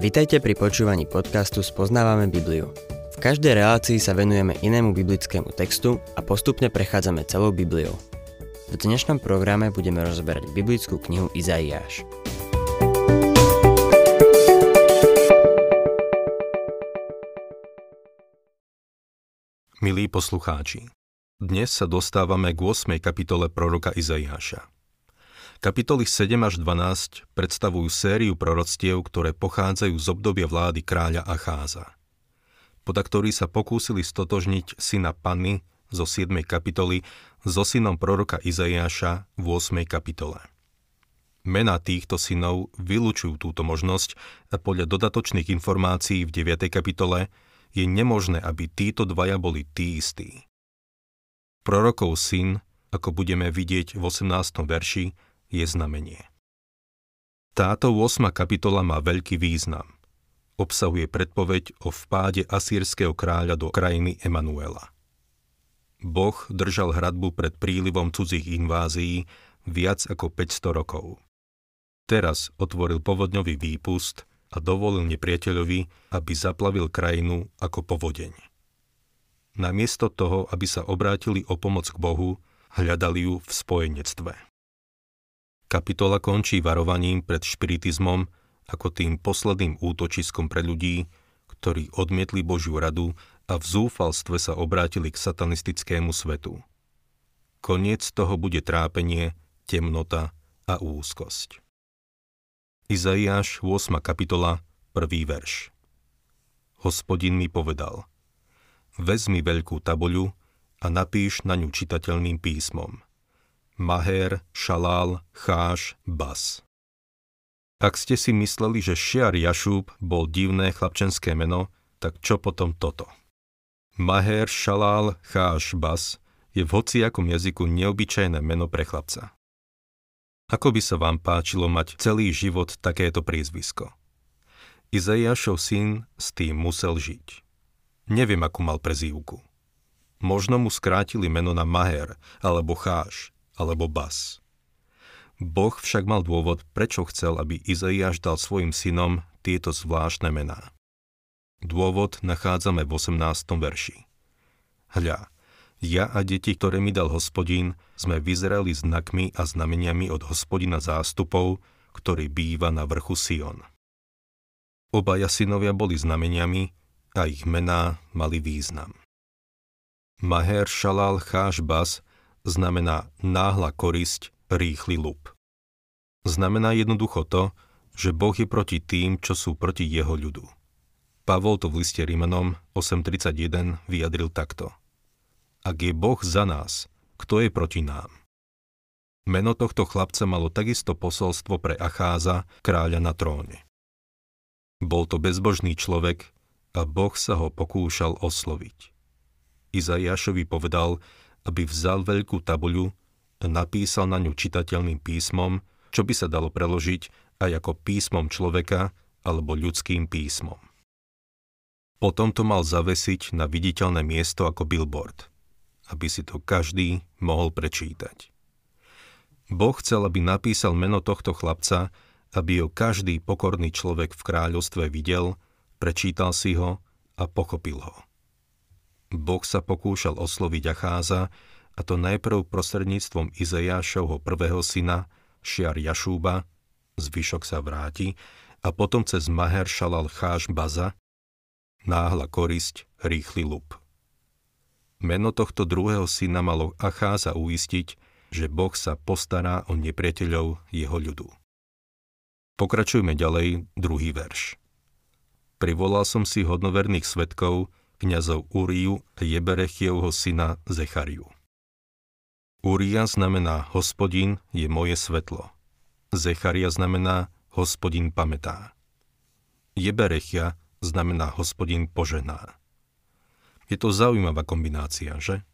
Vitajte pri počúvaní podcastu Spoznávame Bibliu. V každej relácii sa venujeme inému biblickému textu a postupne prechádzame celou Bibliou. V dnešnom programe budeme rozberať biblickú knihu Izaiáš. Milí poslucháči, dnes sa dostávame k 8. kapitole proroka Izaiáša. Kapitoly 7 až 12 predstavujú sériu proroctiev, ktoré pochádzajú z obdobia vlády kráľa Acháza. Poda ktorí sa pokúsili stotožniť syna Panny zo 7. kapitoly so synom proroka Izaiáša v 8. kapitole. Mená týchto synov vylúčujú túto možnosť a podľa dodatočných informácií v 9. kapitole je nemožné, aby títo dvaja boli tí istí. Prorokov syn, ako budeme vidieť v 18. verši, je znamenie. Táto 8. kapitola má veľký význam. Obsahuje predpoveď o vpáde asýrskeho kráľa do krajiny Emanuela. Boh držal hradbu pred prílivom cudzích invázií viac ako 500 rokov. Teraz otvoril povodňový výpust a dovolil nepriateľovi, aby zaplavil krajinu ako povodeň. Namiesto toho, aby sa obrátili o pomoc k Bohu, hľadali ju v spojenectve. Kapitola končí varovaním pred špiritizmom ako tým posledným útočiskom pre ľudí, ktorí odmietli Božiu radu a v zúfalstve sa obrátili k satanistickému svetu. Koniec toho bude trápenie, temnota a úzkosť. Izaiáš 8. kapitola, 1. verš. Hospodin mi povedal, vezmi veľkú tabuľu a napíš na ňu čitateľným písmom – Maher, Šalál, Cháš, Bas. Ak ste si mysleli, že Šiar Jašúb bol divné chlapčenské meno, tak čo potom toto? Maher, Šalál, Cháš, Bas je v hociakom jazyku neobyčajné meno pre chlapca. Ako by sa vám páčilo mať celý život takéto prízvisko? Izaiášov syn s tým musel žiť. Neviem, akú mal prezývku. Možno mu skrátili meno na Maher alebo Cháš, alebo Bas. Boh však mal dôvod, prečo chcel, aby Izaiáš dal svojim synom tieto zvláštne mená. Dôvod nachádzame v 18. verši. Hľa, ja a deti, ktoré mi dal hospodín, sme vyzerali znakmi a znameniami od hospodina zástupov, ktorý býva na vrchu Sion. Obaja synovia boli znameniami a ich mená mali význam. Maher Shalal Cháš Bas znamená náhla korisť, rýchly lup. Znamená jednoducho to, že Boh je proti tým, čo sú proti jeho ľudu. Pavol to v liste Rímanom 8.31 vyjadril takto. Ak je Boh za nás, kto je proti nám? Meno tohto chlapca malo takisto posolstvo pre Acháza, kráľa na tróne. Bol to bezbožný človek a Boh sa ho pokúšal osloviť. Izaiášovi povedal, aby vzal veľkú tabuľu napísal na ňu čitateľným písmom, čo by sa dalo preložiť aj ako písmom človeka alebo ľudským písmom. Potom to mal zavesiť na viditeľné miesto ako billboard, aby si to každý mohol prečítať. Boh chcel, aby napísal meno tohto chlapca, aby ho každý pokorný človek v kráľovstve videl, prečítal si ho a pochopil ho. Boh sa pokúšal osloviť Acháza, a to najprv prostredníctvom Izajášovho prvého syna, Šiar Jašúba, zvyšok sa vráti, a potom cez Maher Šalal Cháš Baza, náhla korisť, rýchly lup. Meno tohto druhého syna malo Acháza uistiť, že Boh sa postará o nepriateľov jeho ľudu. Pokračujme ďalej, druhý verš. Privolal som si hodnoverných svetkov, kniazov Uriu a Jeberechievho syna Zechariu. Uria znamená hospodin je moje svetlo. Zecharia znamená hospodin pamätá. Jeberechia znamená hospodin požená. Je to zaujímavá kombinácia, že?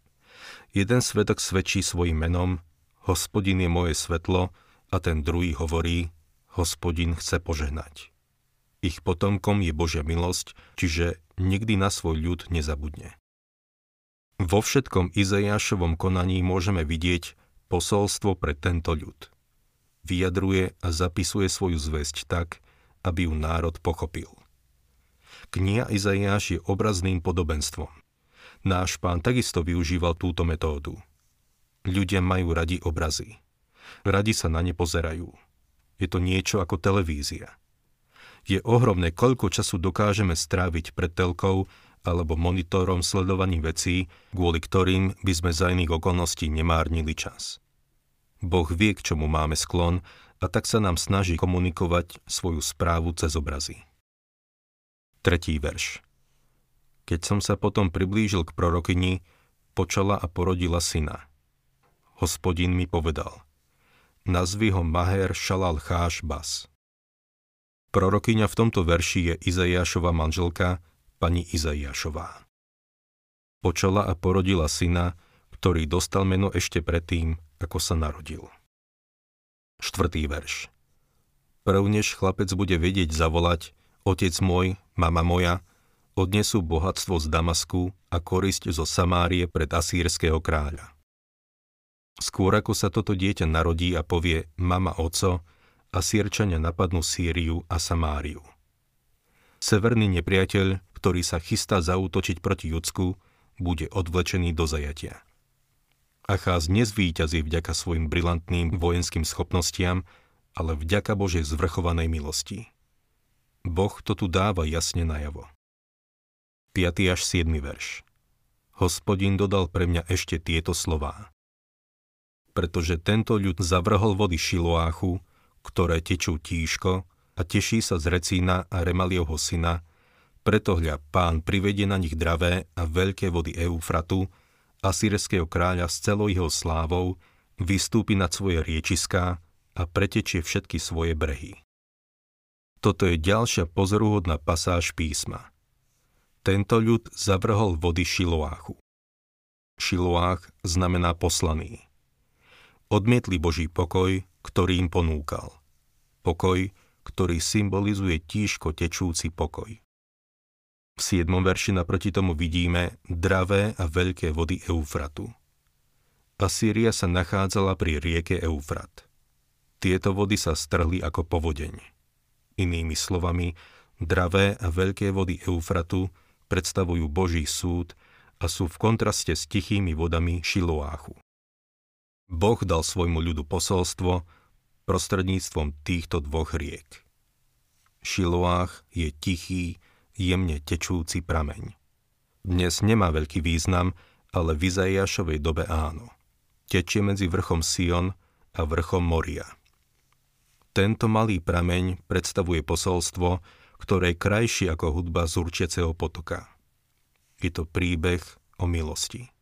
Jeden svetok svedčí svojim menom, hospodin je moje svetlo a ten druhý hovorí, hospodin chce požehnať. Ich potomkom je Božia milosť, čiže nikdy na svoj ľud nezabudne. Vo všetkom Izajášovom konaní môžeme vidieť posolstvo pre tento ľud. Vyjadruje a zapisuje svoju zväzť tak, aby ju národ pochopil. Kniha Izaiáš je obrazným podobenstvom. Náš pán takisto využíval túto metódu. Ľudia majú radi obrazy. Radi sa na ne pozerajú. Je to niečo ako televízia. Je ohromné, koľko času dokážeme stráviť pred telkou alebo monitorom sledovaní vecí, kvôli ktorým by sme za iných okolností nemárnili čas. Boh vie, k čomu máme sklon a tak sa nám snaží komunikovať svoju správu cez obrazy. Tretí verš. Keď som sa potom priblížil k prorokyni, počala a porodila syna. Hospodin mi povedal, nazvi ho Maher Šalal Cháš Bas. Prorokyňa v tomto verši je Izaiášova manželka, pani Izaiášová. Počala a porodila syna, ktorý dostal meno ešte predtým, ako sa narodil. Štvrtý verš. Prvnež chlapec bude vedieť zavolať, otec môj, mama moja, odnesú bohatstvo z Damasku a korisť zo Samárie pred asýrského kráľa. Skôr ako sa toto dieťa narodí a povie mama oco, Asýrčania napadnú Sýriu a Samáriu. Severný nepriateľ, ktorý sa chystá zaútočiť proti Judsku, bude odvlečený do zajatia. Acház nezvýťazí vďaka svojim brilantným vojenským schopnostiam, ale vďaka Božej zvrchovanej milosti. Boh to tu dáva jasne najavo. 5. až 7. verš Hospodin dodal pre mňa ešte tieto slová. Pretože tento ľud zavrhol vody Šiloáchu, ktoré tečú tížko a teší sa z Recína a Remaliovho syna, preto hľa pán privedie na nich dravé a veľké vody Eufratu, asýrského kráľa s celou jeho slávou, vystúpi nad svoje riečiská a pretečie všetky svoje brehy. Toto je ďalšia pozoruhodná pasáž písma. Tento ľud zavrhol vody Šiloáchu. Šiloách znamená poslaný. Odmietli Boží pokoj, ktorý im ponúkal. Pokoj, ktorý symbolizuje tížko tečúci pokoj. V 7. verši naproti tomu vidíme dravé a veľké vody Eufratu. Asýria sa nachádzala pri rieke Eufrat. Tieto vody sa strhli ako povodeň. Inými slovami, dravé a veľké vody Eufratu predstavujú Boží súd a sú v kontraste s tichými vodami Šiloáchu. Boh dal svojmu ľudu posolstvo prostredníctvom týchto dvoch riek. Šiloách je tichý, jemne tečúci prameň. Dnes nemá veľký význam, ale v Izaiášovej dobe áno. Tečie medzi vrchom Sion a vrchom Moria. Tento malý prameň predstavuje posolstvo, ktoré je krajšie ako hudba z určeceho potoka. Je to príbeh o milosti.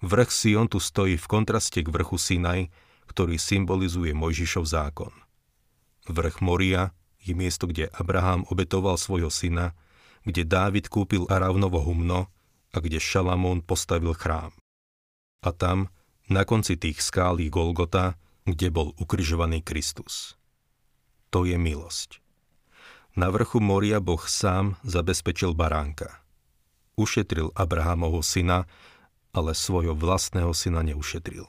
Vrch Sion tu stojí v kontraste k vrchu Sinaj, ktorý symbolizuje Mojžišov zákon. Vrch Moria je miesto, kde Abraham obetoval svojho syna, kde Dávid kúpil Aravnovo humno a kde Šalamón postavil chrám. A tam, na konci tých skálí Golgota, kde bol ukrižovaný Kristus. To je milosť. Na vrchu moria Boh sám zabezpečil baránka. Ušetril Abrahamovho syna, ale svojho vlastného syna neušetril.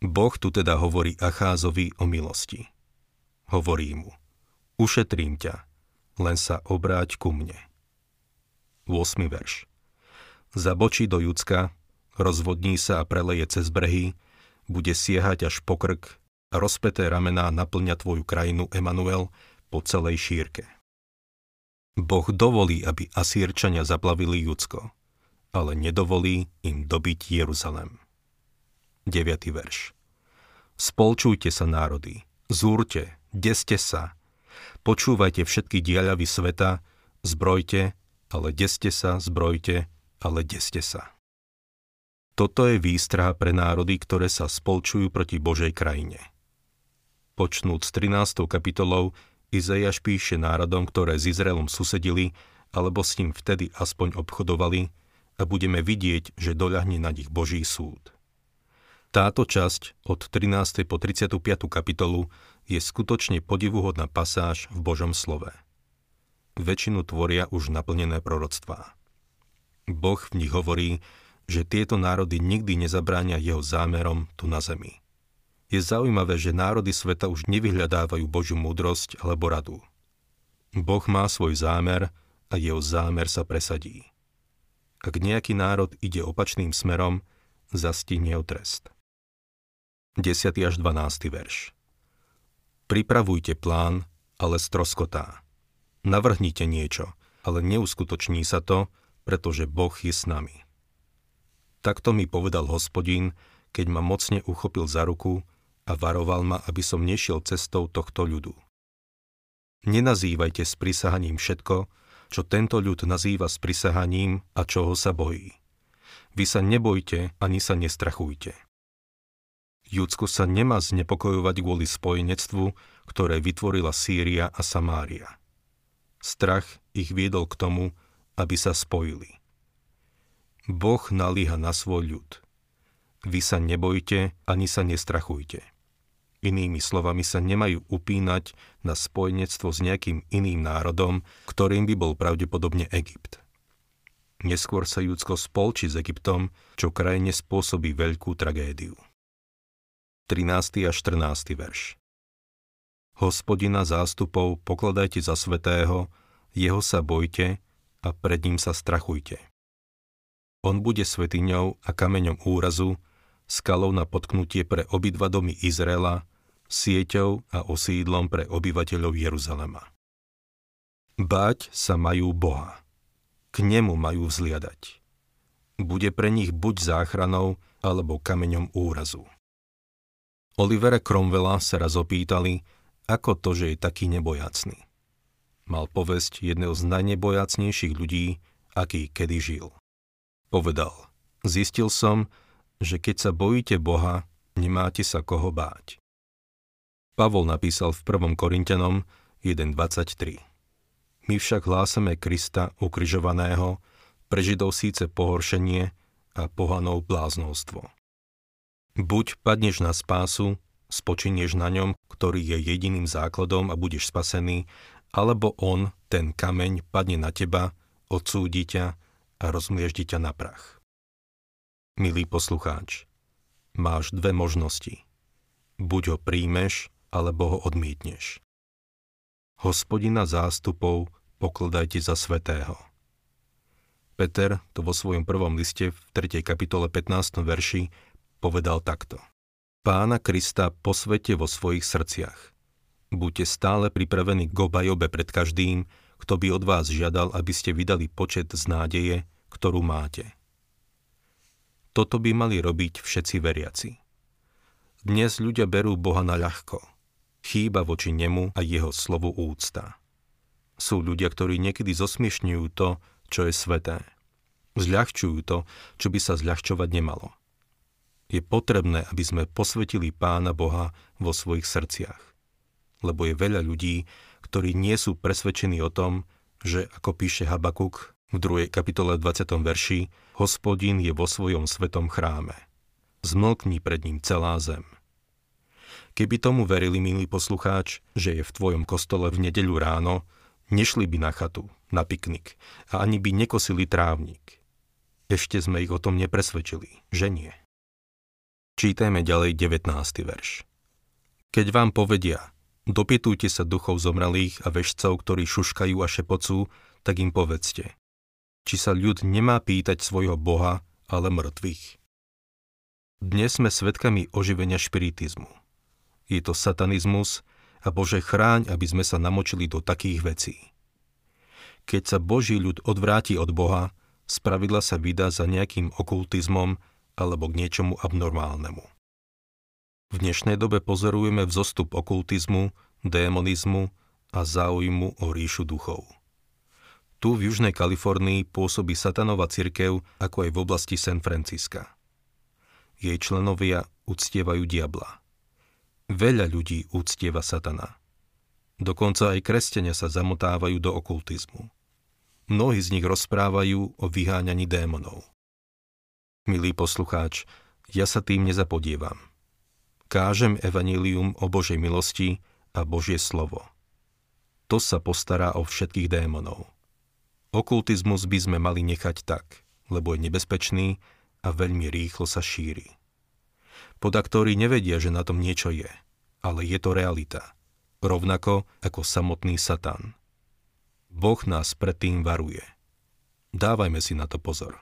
Boh tu teda hovorí Acházovi o milosti. Hovorí mu, ušetrím ťa, len sa obráť ku mne. 8. verš. Zabočí do Judska, rozvodní sa a preleje cez brehy, bude siehať až po krk a rozpeté ramená naplňa tvoju krajinu Emanuel po celej šírke. Boh dovolí, aby Asírčania zaplavili Judsko, ale nedovolí im dobiť Jeruzalem. 9. verš. Spolčujte sa národy, zúrte, deste sa, Počúvajte všetky diaľavy sveta, zbrojte, ale deste sa, zbrojte, ale deste sa. Toto je výstraha pre národy, ktoré sa spolčujú proti Božej krajine. Počnúť s 13. kapitolou Izajaš píše národom, ktoré s Izraelom susedili, alebo s ním vtedy aspoň obchodovali, a budeme vidieť, že doľahne na nich Boží súd. Táto časť od 13. po 35. kapitolu je skutočne podivuhodná pasáž v Božom slove. Väčšinu tvoria už naplnené proroctvá. Boh v nich hovorí, že tieto národy nikdy nezabránia jeho zámerom tu na zemi. Je zaujímavé, že národy sveta už nevyhľadávajú Božiu múdrosť alebo radu. Boh má svoj zámer a jeho zámer sa presadí. Ak nejaký národ ide opačným smerom, zastihne ho trest. 10. až 12. verš Pripravujte plán, ale stroskotá. Navrhnite niečo, ale neuskutoční sa to, pretože Boh je s nami. Takto mi povedal hospodín, keď ma mocne uchopil za ruku a varoval ma, aby som nešiel cestou tohto ľudu. Nenazývajte s prisahaním všetko, čo tento ľud nazýva s prisahaním a čoho sa bojí. Vy sa nebojte ani sa nestrachujte. Judsko sa nemá znepokojovať kvôli spojenectvu, ktoré vytvorila Sýria a Samária. Strach ich viedol k tomu, aby sa spojili. Boh nalíha na svoj ľud. Vy sa nebojte ani sa nestrachujte. Inými slovami sa nemajú upínať na spojenectvo s nejakým iným národom, ktorým by bol pravdepodobne Egypt. Neskôr sa Judsko spolčí s Egyptom, čo krajine spôsobí veľkú tragédiu. 13. a 14. verš. Hospodina zástupov pokladajte za svetého, jeho sa bojte a pred ním sa strachujte. On bude svetiňou a kameňom úrazu, skalou na potknutie pre obidva domy Izraela, sieťou a osídlom pre obyvateľov Jeruzalema. Báť sa majú Boha. K nemu majú vzliadať. Bude pre nich buď záchranou, alebo kameňom úrazu. Olivera Cromwella sa raz opýtali, ako to, že je taký nebojacný. Mal povesť jedného z najnebojacnejších ľudí, aký kedy žil. Povedal, zistil som, že keď sa bojíte Boha, nemáte sa koho báť. Pavol napísal v 1. Korintianom 1.23. My však hlásame Krista ukrižovaného, pre Židov síce pohoršenie a pohanov bláznostvo. Buď padneš na spásu, spočinieš na ňom, ktorý je jediným základom a budeš spasený, alebo on, ten kameň, padne na teba, odsúdi ťa a rozmlieždi ťa na prach. Milý poslucháč, máš dve možnosti. Buď ho príjmeš, alebo ho odmietneš. Hospodina zástupov pokladajte za svetého. Peter to vo svojom prvom liste v 3. kapitole 15. verši povedal takto. Pána Krista posvete vo svojich srdciach. Buďte stále pripravení k obajobe pred každým, kto by od vás žiadal, aby ste vydali počet z nádeje, ktorú máte. Toto by mali robiť všetci veriaci. Dnes ľudia berú Boha na ľahko. Chýba voči nemu a jeho slovu úcta. Sú ľudia, ktorí niekedy zosmiešňujú to, čo je sveté. Zľahčujú to, čo by sa zľahčovať nemalo je potrebné, aby sme posvetili Pána Boha vo svojich srdciach. Lebo je veľa ľudí, ktorí nie sú presvedčení o tom, že, ako píše Habakuk v 2. kapitole 20. verši, hospodín je vo svojom svetom chráme. Zmlkni pred ním celá zem. Keby tomu verili, milý poslucháč, že je v tvojom kostole v nedeľu ráno, nešli by na chatu, na piknik a ani by nekosili trávnik. Ešte sme ich o tom nepresvedčili, že nie. Čítajme ďalej 19. verš. Keď vám povedia, dopytujte sa duchov zomralých a vešcov, ktorí šuškajú a šepocú, tak im povedzte, či sa ľud nemá pýtať svojho Boha, ale mŕtvych. Dnes sme svedkami oživenia špiritizmu. Je to satanizmus a Bože chráň, aby sme sa namočili do takých vecí. Keď sa Boží ľud odvráti od Boha, spravidla sa vydá za nejakým okultizmom alebo k niečomu abnormálnemu. V dnešnej dobe pozorujeme vzostup okultizmu, démonizmu a záujmu o ríšu duchov. Tu v Južnej Kalifornii pôsobí satanova cirkev ako aj v oblasti San Francisca. Jej členovia uctievajú diabla. Veľa ľudí uctieva satana. Dokonca aj kresťania sa zamotávajú do okultizmu. Mnohí z nich rozprávajú o vyháňaní démonov. Milý poslucháč, ja sa tým nezapodievam. Kážem evanílium o Božej milosti a Božie slovo. To sa postará o všetkých démonov. Okultizmus by sme mali nechať tak, lebo je nebezpečný a veľmi rýchlo sa šíri. Podaktóri nevedia, že na tom niečo je, ale je to realita. Rovnako ako samotný Satan. Boh nás predtým varuje. Dávajme si na to pozor.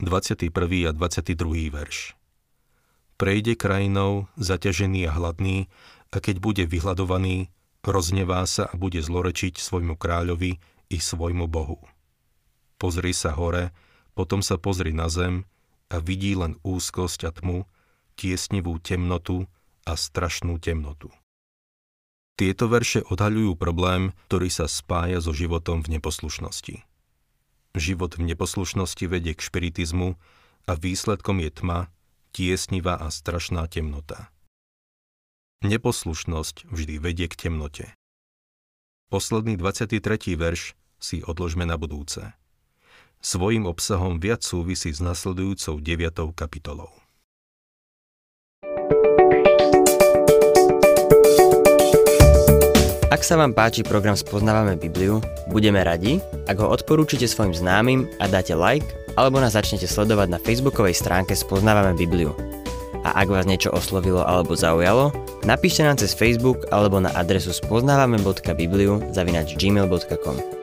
21. a 22. verš Prejde krajinou, zaťažený a hladný, a keď bude vyhľadovaný, roznevá sa a bude zlorečiť svojmu kráľovi i svojmu Bohu. Pozri sa hore, potom sa pozri na zem a vidí len úzkosť a tmu, tiesnivú temnotu a strašnú temnotu. Tieto verše odhaľujú problém, ktorý sa spája so životom v neposlušnosti. Život v neposlušnosti vedie k špiritizmu a výsledkom je tma, tiesnivá a strašná temnota. Neposlušnosť vždy vedie k temnote. Posledný 23. verš si odložme na budúce. Svojím obsahom viac súvisí s nasledujúcou 9. kapitolou. Ak sa vám páči program Spoznávame Bibliu, budeme radi, ak ho odporúčite svojim známym a dáte like, alebo nás začnete sledovať na facebookovej stránke Spoznávame Bibliu. A ak vás niečo oslovilo alebo zaujalo, napíšte nám cez Facebook alebo na adresu spoznávame.bibliu zavinač gmail.com.